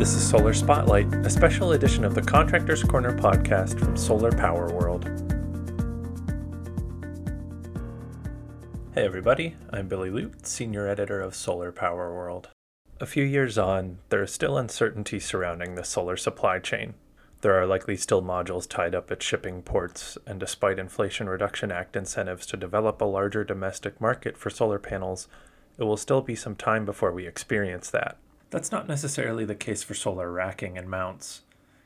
This is Solar Spotlight, a special edition of the Contractors Corner podcast from Solar Power World. Hey everybody, I'm Billy Ludt, Senior Editor of Solar Power World. A few years on, there is still uncertainty surrounding the solar supply chain. There are likely still modules tied up at shipping ports, and despite Inflation Reduction Act incentives to develop a larger domestic market for solar panels, it will still be some time before we experience that. That's not necessarily the case for solar racking and mounts.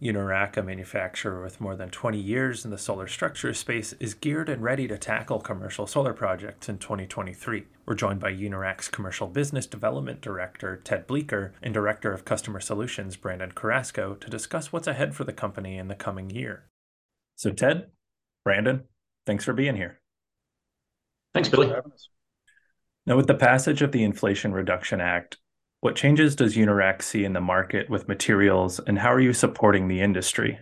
Unirac, a manufacturer with more than 20 years in the solar structure space, is geared and ready to tackle commercial solar projects in 2023. We're joined by Unirac's Commercial Business Development Director, Ted Bleeker, and Director of Customer Solutions, Brandon Carrasco, to discuss what's ahead for the company in the coming year. So, Ted, Brandon, thanks for being here. Thanks, Billy. Now, with the passage of the Inflation Reduction Act, what changes does Unirac see in the market with materials, and how are you supporting the industry?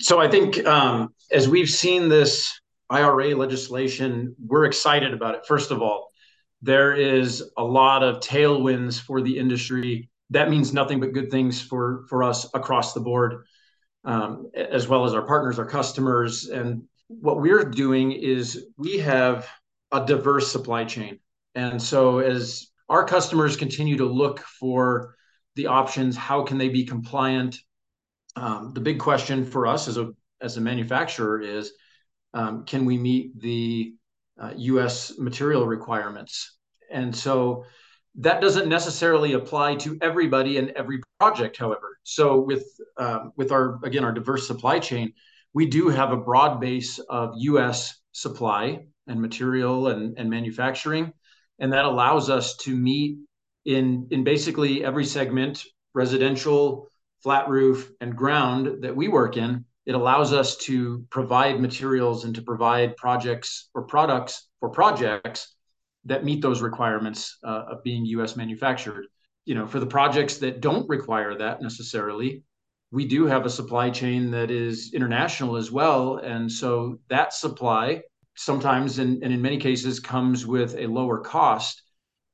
So I think um, as we've seen this IRA legislation, we're excited about it. First of all, there is a lot of tailwinds for the industry. That means nothing but good things for for us across the board, um, as well as our partners, our customers. And what we're doing is we have a diverse supply chain. And so as our customers continue to look for the options. How can they be compliant? Um, the big question for us as a as a manufacturer is, um, can we meet the uh, U.S. material requirements? And so that doesn't necessarily apply to everybody and every project, however. So with um, with our again our diverse supply chain, we do have a broad base of U.S. supply and material and, and manufacturing and that allows us to meet in in basically every segment residential flat roof and ground that we work in. It allows us to provide materials and to provide projects or products for projects that meet those requirements uh, of being us manufactured. You know for the projects that don't require that necessarily we do have a supply chain that is international as well. And so that supply sometimes and, and in many cases comes with a lower cost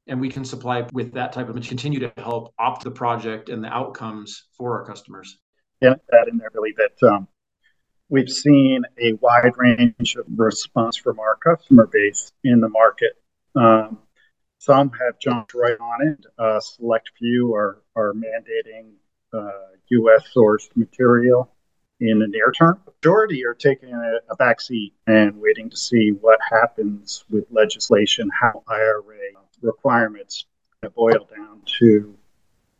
and we can supply with that type of continue to help opt the project and the outcomes for our customers. Yeah that in there really that um, we've seen a wide range of response from our customer base in the market. Um, some have jumped right on it. A select few are, are mandating uh, us sourced material in the near term. Majority are taking a, a backseat and waiting to see what happens with legislation, how IRA requirements boil down to,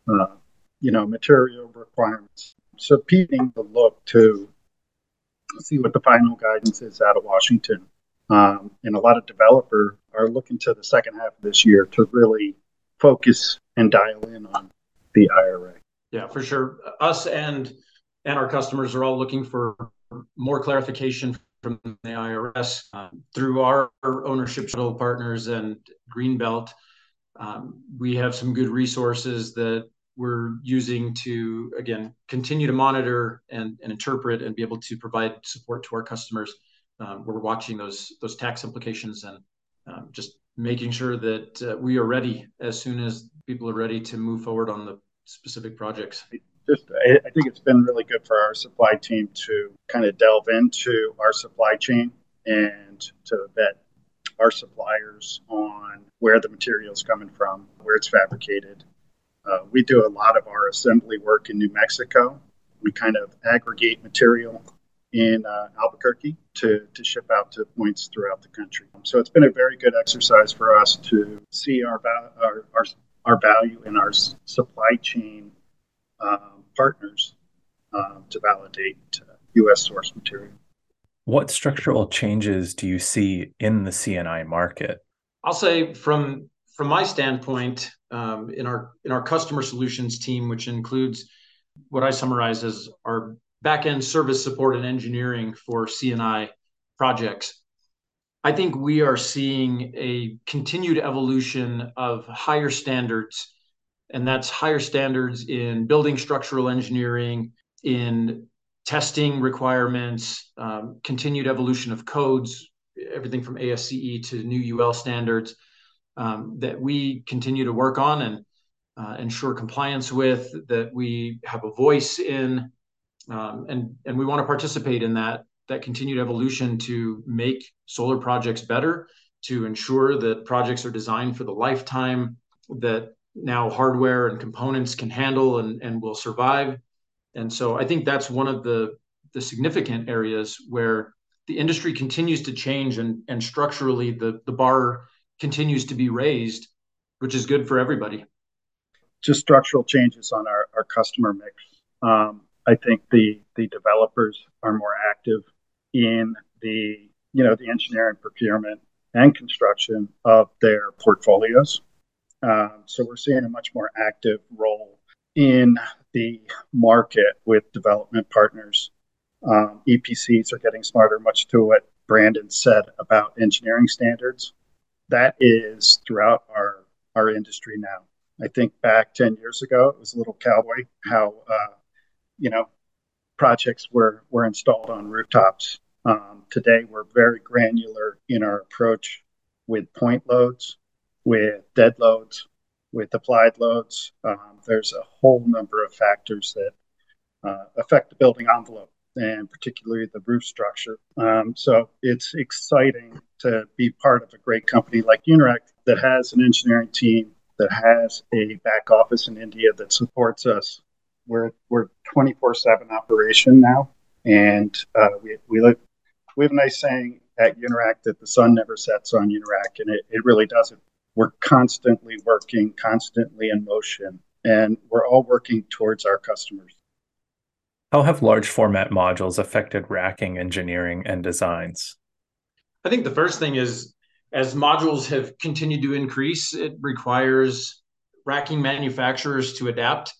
uh, you know, material requirements. So keeping the look to see what the final guidance is out of Washington. Um, and a lot of developers are looking to the second half of this year to really focus and dial in on the IRA. Yeah, for sure. Us and and our customers are all looking for more clarification from the IRS um, through our ownership partners and Greenbelt. Um, we have some good resources that we're using to again continue to monitor and, and interpret and be able to provide support to our customers. Um, we're watching those those tax implications and um, just making sure that uh, we are ready as soon as people are ready to move forward on the specific projects just I, think it's been really good for our supply team to kind of delve into our supply chain and to vet our suppliers on where the material is coming from, where it's fabricated. Uh, we do a lot of our assembly work in New Mexico. We kind of aggregate material in uh, Albuquerque to, to ship out to points throughout the country. So it's been a very good exercise for us to see our, our, our, our value in our supply chain um, partners um, to validate uh, U.S. source material. What structural changes do you see in the C&I market? I'll say from from my standpoint, um, in our in our customer solutions team, which includes what I summarize as our backend service support and engineering for C&I projects, I think we are seeing a continued evolution of higher standards and that's higher standards in building structural engineering, in testing requirements, um, continued evolution of codes, everything from ASCE to new UL standards um, that we continue to work on. And uh, ensure compliance with, that we have a voice in, um, and and we want to participate in that that continued evolution to make solar projects better, to ensure that projects are designed for the lifetime that now hardware and components can handle and, and will survive. And so I think that's one of the, the significant areas where the industry continues to change and, and structurally the, the bar continues to be raised, which is good for everybody. Just structural changes on our, our customer mix. Um, I think the the developers are more active in the you know the engineering, procurement, and construction of their portfolios. Um, so we're seeing a much more active role in the market with development partners. Um, EPCs are getting smarter, much to what Brandon said about engineering standards. That is throughout our, our industry now. I think back 10 years ago, it was a little cowboy how, uh, you know, projects were, were installed on rooftops. Um, today, we're very granular in our approach with point loads with dead loads, with applied loads. Um, there's a whole number of factors that uh, affect the building envelope and particularly the roof structure. Um, so it's exciting to be part of a great company like Unirac that has an engineering team, that has a back office in India that supports us. We're we're 24/7 operation now, and uh, we we look we have a nice saying at Unirac that the sun never sets on Unirac, and it, it really doesn't we're constantly working, constantly in motion, and we're all working towards our customers. How have large format modules affected racking engineering and designs? I think the first thing is as modules have continued to increase, it requires racking manufacturers to adapt.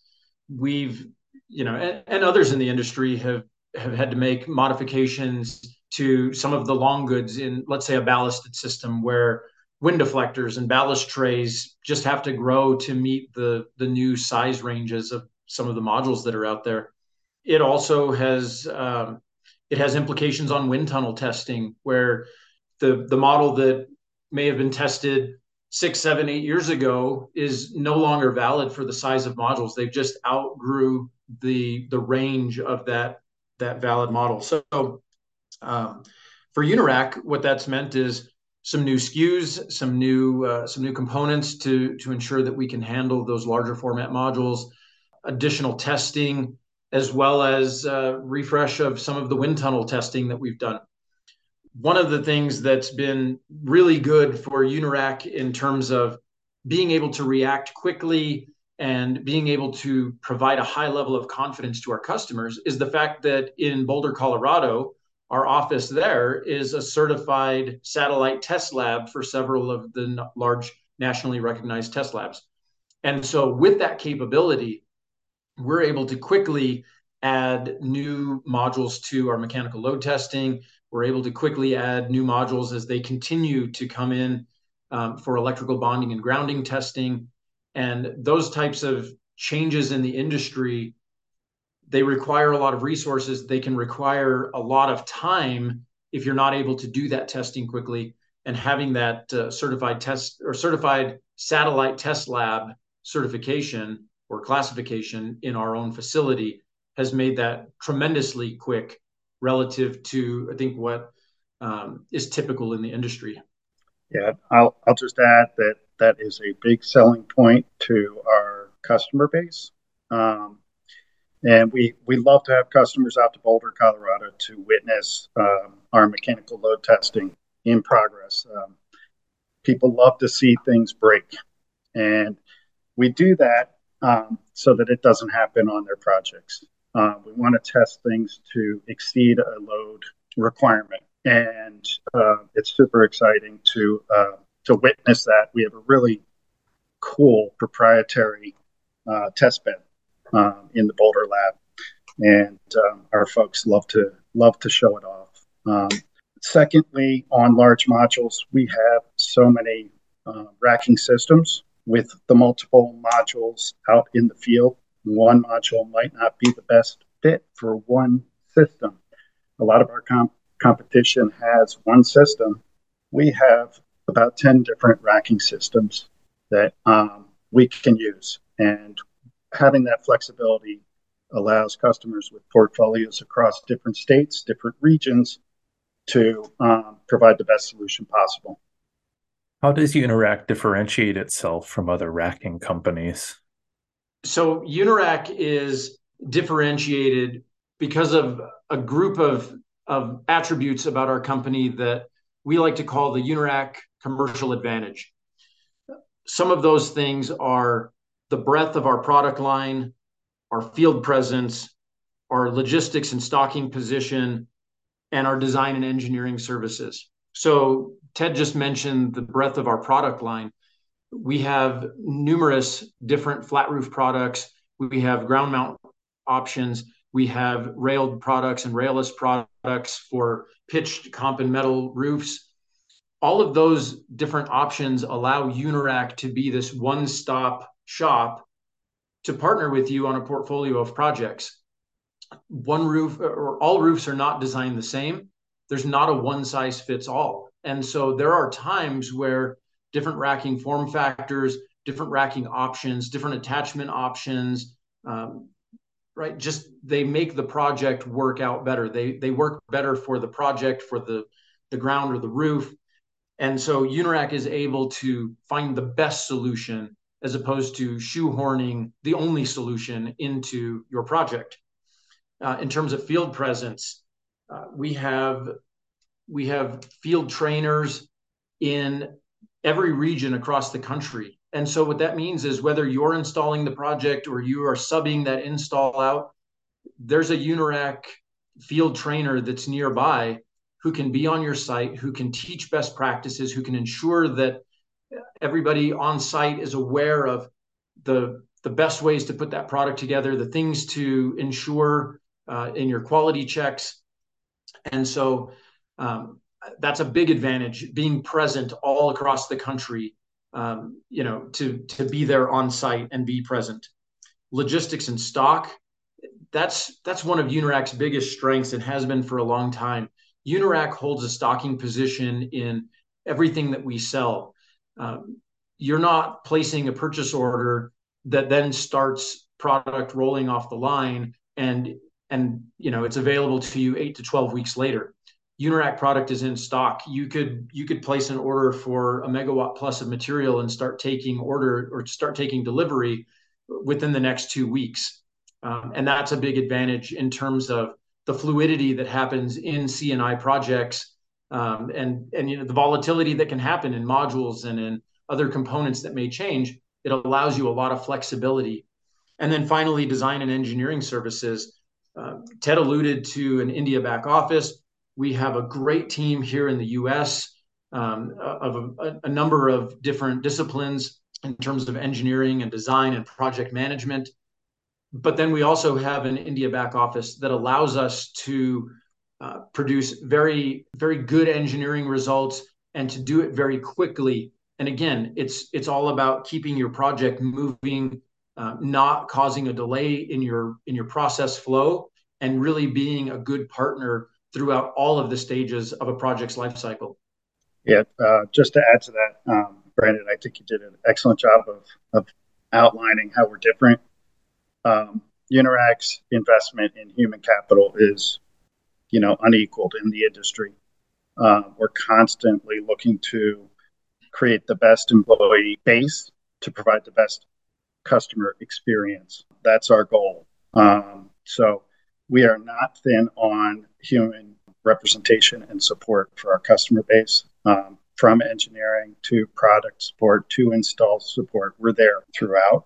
We've, you know, and, and others in the industry have have had to make modifications to some of the long goods in, let's say, a ballasted system where wind deflectors and ballast trays just have to grow to meet the the new size ranges of some of the modules that are out there. It also has um, it has implications on wind tunnel testing, where the the model that may have been tested six, seven, eight years ago is no longer valid for the size of modules. They've just outgrew the the range of that that valid model. So um, for Unirac, what that's meant is some new SKUs, some new uh, some new components to to ensure that we can handle those larger format modules, additional testing, as well as uh, refresh of some of the wind tunnel testing that we've done. One of the things that's been really good for Unirac in terms of being able to react quickly and being able to provide a high level of confidence to our customers is the fact that in Boulder, Colorado, our office there is a certified satellite test lab for several of the large nationally recognized test labs. And so, with that capability, we're able to quickly add new modules to our mechanical load testing. We're able to quickly add new modules as they continue to come in um, for electrical bonding and grounding testing. And those types of changes in the industry they require a lot of resources. They can require a lot of time if you're not able to do that testing quickly. And having that uh, certified test or certified satellite test lab certification or classification in our own facility has made that tremendously quick relative to I think what um, is typical in the industry. Yeah, I'll I'll just add that that is a big selling point to our customer base. Um, and we, we love to have customers out to Boulder, Colorado to witness um, our mechanical load testing in progress. Um, people love to see things break. And we do that um, so that it doesn't happen on their projects. Uh, we want to test things to exceed a load requirement. And uh, it's super exciting to, uh, to witness that. We have a really cool proprietary uh, test bed um, in the Boulder lab, and um, our folks love to love to show it off. Um, secondly, on large modules, we have so many uh, racking systems with the multiple modules out in the field. One module might not be the best fit for one system. A lot of our comp- competition has one system. We have about 10 different racking systems that um, we can use And having that flexibility allows customers with portfolios across different states, different regions, to um, provide the best solution possible. How does Unirac differentiate itself from other racking companies? So, Unirac is differentiated because of a group of, of attributes about our company that we like to call the Unirac commercial advantage. Some of those things are the breadth of our product line, our field presence, our logistics and stocking position, and our design and engineering services. So Ted just mentioned the breadth of our product line. We have numerous different flat roof products. We have ground mount options. We have railed products and railless products for pitched comp and metal roofs. All of those different options allow Unirac to be this one-stop shop to partner with you on a portfolio of projects. One roof or all roofs are not designed the same. There's not a one size fits all. And so there are times where different racking form factors, different racking options, different attachment options, um, right? Just they make the project work out better. They they work better for the project, for the the ground or the roof. And so Unirac is able to find the best solution as opposed to shoehorning the only solution into your project. Uh, in terms of field presence, uh, we have we have field trainers in every region across the country. And so what that means is whether you're installing the project or you are subbing that install out, there's a Unirac field trainer that's nearby who can be on your site, who can teach best practices, who can ensure that everybody on site is aware of the the best ways to put that product together, the things to ensure uh, in your quality checks, and so um, that's a big advantage. Being present all across the country, um, you know, to to be there on site and be present. Logistics and stock, that's that's one of Unirac's biggest strengths and has been for a long time. Unirac holds a stocking position in everything that we sell um, you're not placing a purchase order that then starts product rolling off the line and and you know it's available to you 8 to 12 weeks later. Unirac product is in stock. You could you could place an order for a megawatt plus of material and start taking order or start taking delivery within the next two weeks. Um, and that's a big advantage in terms of the fluidity that happens in C&I projects um, and and you know the volatility that can happen in modules and in other components that may change it allows you a lot of flexibility. And then finally design and engineering services. Uh, ted alluded to an india back office. We have a great team here in the us um, of a, a number of different disciplines in terms of engineering and design and project management. But then we also have an india back office that allows us to uh, produce very very good engineering results and to do it very quickly. And again it's it's all about keeping your project moving uh, not causing a delay in your in your process flow and really being a good partner throughout all of the stages of a project's life cycle. Yeah uh, just to add to that um, brandon i think you did an excellent job of, of outlining how we're different. Um, unirac's investment in human capital is you know unequaled in the industry. Uh, we're constantly looking to create the best employee base to provide the best customer experience. That's our goal. Um, so we are not thin on human representation and support for our customer base. Um, from engineering to product support to install support, we're there throughout.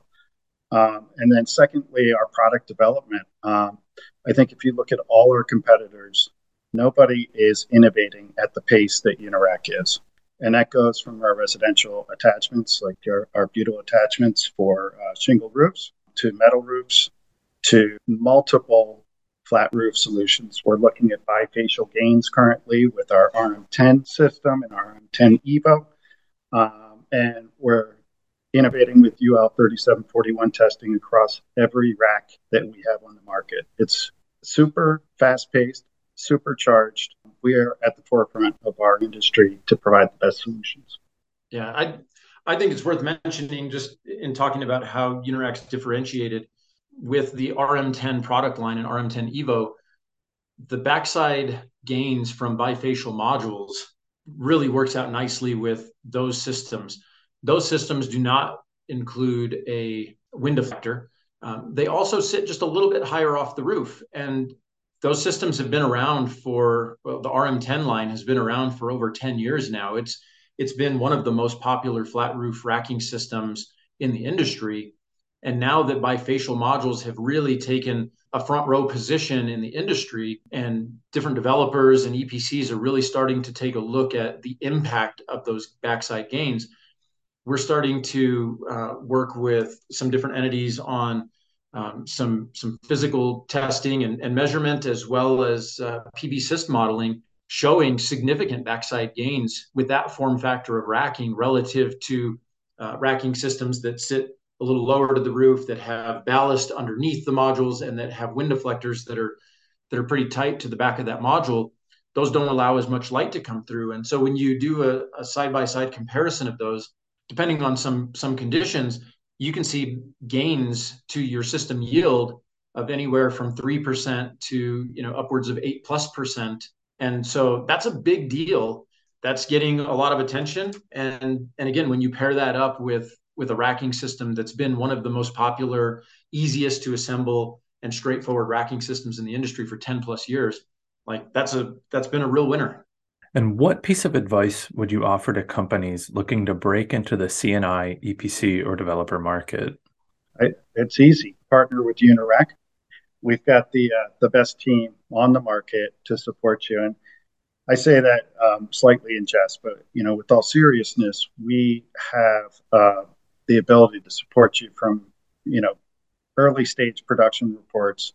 Um, and then, secondly, our product development. Um, I think if you look at all our competitors, nobody is innovating at the pace that Unirac is. And that goes from our residential attachments, like our, our butyl attachments for uh, shingle roofs, to metal roofs, to multiple flat roof solutions. We're looking at bifacial gains currently with our RM10 system and RM10 Evo. Um, and we're innovating with UL 3741 testing across every rack that we have on the market. It's super fast paced, supercharged. We are at the forefront of our industry to provide the best solutions. Yeah, I I think it's worth mentioning just in talking about how Unirac's differentiated with the RM10 product line and RM10 Evo, the backside gains from bifacial modules really works out nicely with those systems. Those systems do not include a wind deflector. Um, they also sit just a little bit higher off the roof. And those systems have been around for, well, the RM10 line has been around for over 10 years now. It's, it's been one of the most popular flat roof racking systems in the industry. And now that bifacial modules have really taken a front row position in the industry, and different developers and EPCs are really starting to take a look at the impact of those backside gains, we're starting to uh, work with some different entities on um, some some physical testing and, and, measurement as well as uh, PVsyst modeling showing significant backside gains with that form factor of racking relative to uh, racking systems that sit a little lower to the roof that have ballast underneath the modules and that have wind deflectors that are that are pretty tight to the back of that module. Those don't allow as much light to come through. And so when you do a, a side-by-side comparison of those depending on some some conditions you can see gains to your system yield of anywhere from 3% to you know upwards of 8 plus percent and so that's a big deal that's getting a lot of attention and and again when you pair that up with with a racking system that's been one of the most popular, easiest to assemble, and straightforward racking systems in the industry for 10 plus years. Like that's a that's been a real winner. And what piece of advice would you offer to companies looking to break into the C&I, EPC, or developer market? It's easy. Partner with Unirac's. We've got the uh, the best team on the market to support you. And I say that um, slightly in jest, but you know, with all seriousness, we have uh, the ability to support you from, you know, early stage production reports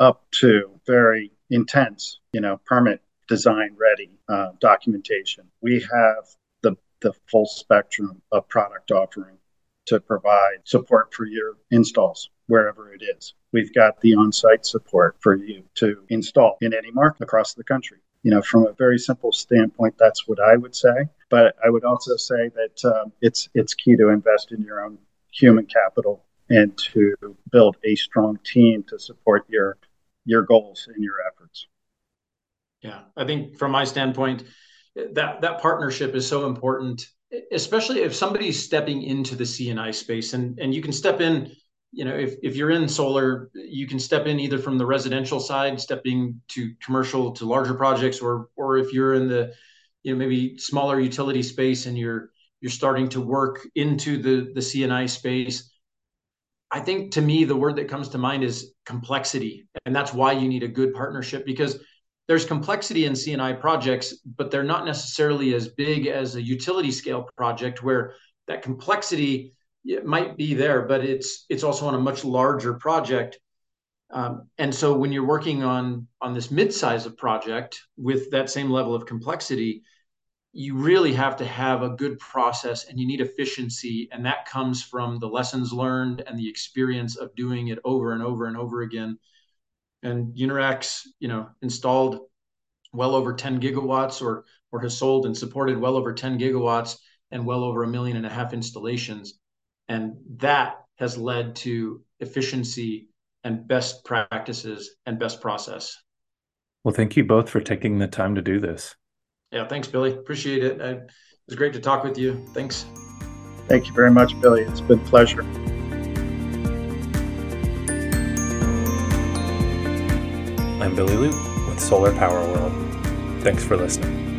up to very intense, you know, permit design ready uh, documentation. We have the, the full spectrum of product offering to provide support for your installs wherever it is. We've got the on site support for you to install in any market across the country. You know, from a very simple standpoint, that's what I would say. But I would also say that um, it's it's key to invest in your own human capital and to build a strong team to support your your goals and your efforts. Yeah, I think from my standpoint, that that partnership is so important, especially if somebody's stepping into the C&I space, and and you can step in. You know, if if you're in solar, you can step in either from the residential side, stepping to commercial to larger projects, or or if you're in the you know maybe smaller utility space and you're you're starting to work into the the C&I space. I think to me the word that comes to mind is complexity, and that's why you need a good partnership because there's complexity in C&I projects, but they're not necessarily as big as a utility scale project where that complexity might be there, but it's it's also on a much larger project. Um, and so when you're working on on this mid-size of project with that same level of complexity, you really have to have a good process and you need efficiency and that comes from the lessons learned and the experience of doing it over and over and over again and unirac's you know installed well over 10 gigawatts or or has sold and supported well over 10 gigawatts and well over a million and a half installations and that has led to efficiency and best practices and best process. Well, thank you both for taking the time to do this. Yeah, thanks, Billy. Appreciate it. it was great to talk with you. Thanks. Thank you very much, Billy. It's been a pleasure. I'm Billy Ludt with Solar Power World. Thanks for listening.